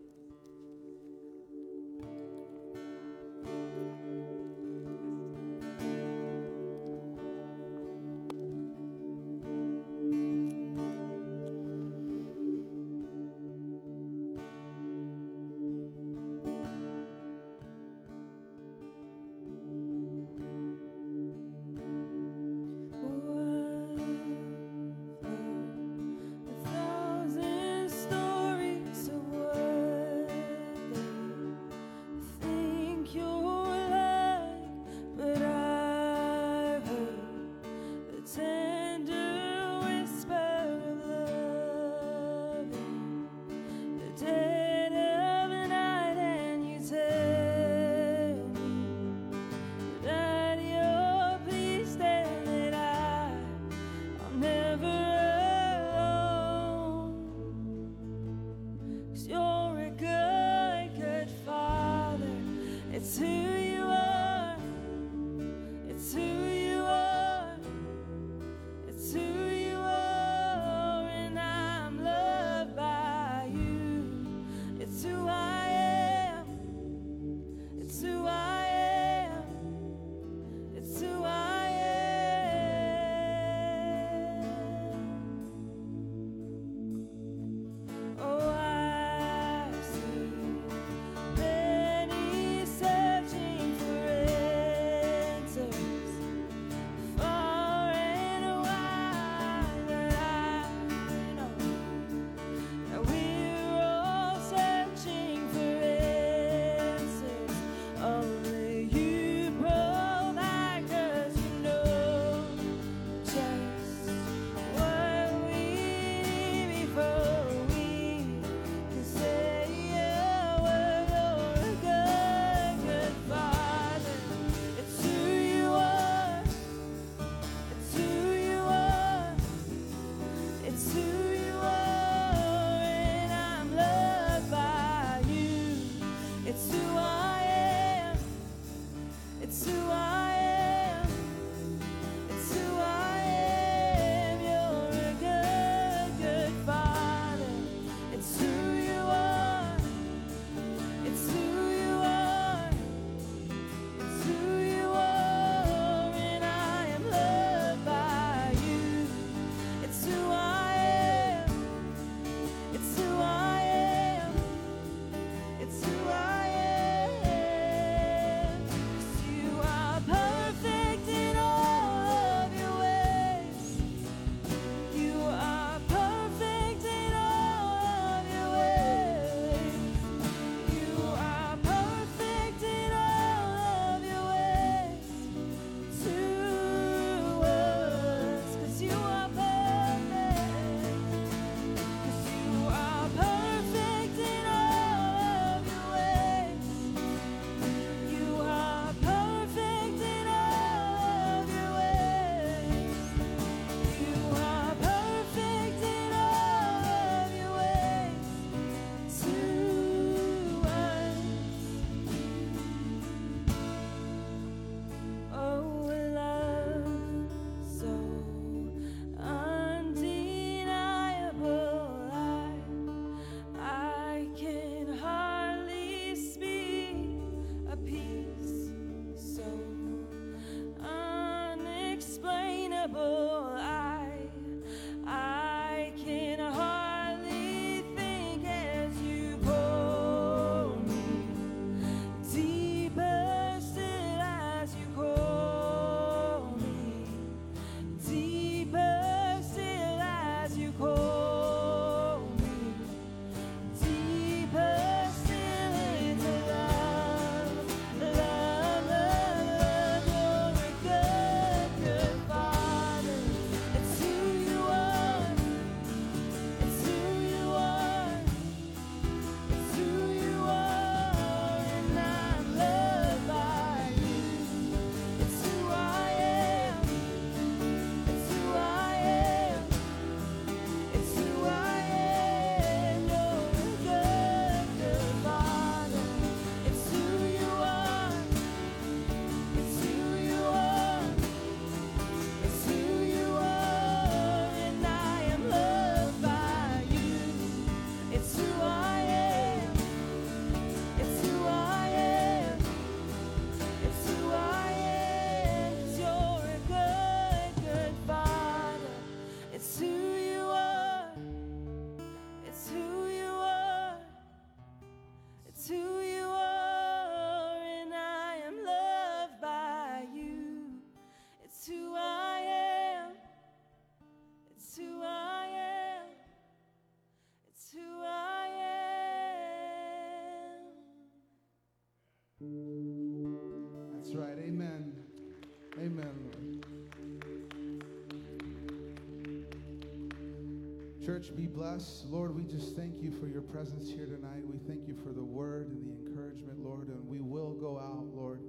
[SPEAKER 2] Church, be blessed. Lord, we just thank you for your presence here tonight. We thank you for the word and the encouragement, Lord. And we will go out, Lord,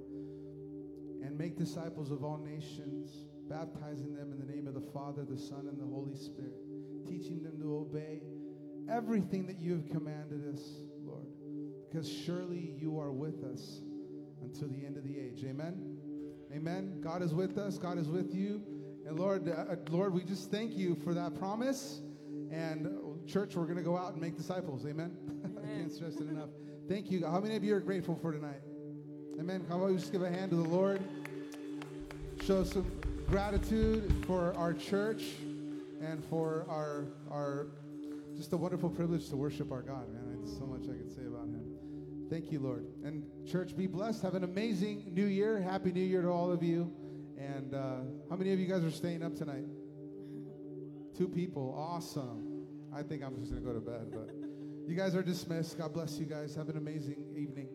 [SPEAKER 2] and make disciples of all nations, baptizing them in the name of the Father, the Son, and the Holy Spirit, teaching them to obey everything that you have commanded us, Lord, because surely you are with us until the end of the age. Amen. Amen. God is with us. God is with you. And Lord, uh, Lord, we just thank you for that promise. And uh, church, we're going to go out and make disciples. Amen. I can't stress it enough. Thank you. How many of you are grateful for tonight? Amen. How about we just give a hand to the Lord? Show some gratitude for our church and for our our just a wonderful privilege to worship our God, man. There's so much I could say about him. Thank you, Lord. And church, be blessed. Have an amazing new year. Happy New Year to all of you. And uh, how many of you guys are staying up tonight? Two people. Awesome. I think I'm just going to go to bed, but you guys are dismissed. God bless you guys. Have an amazing evening.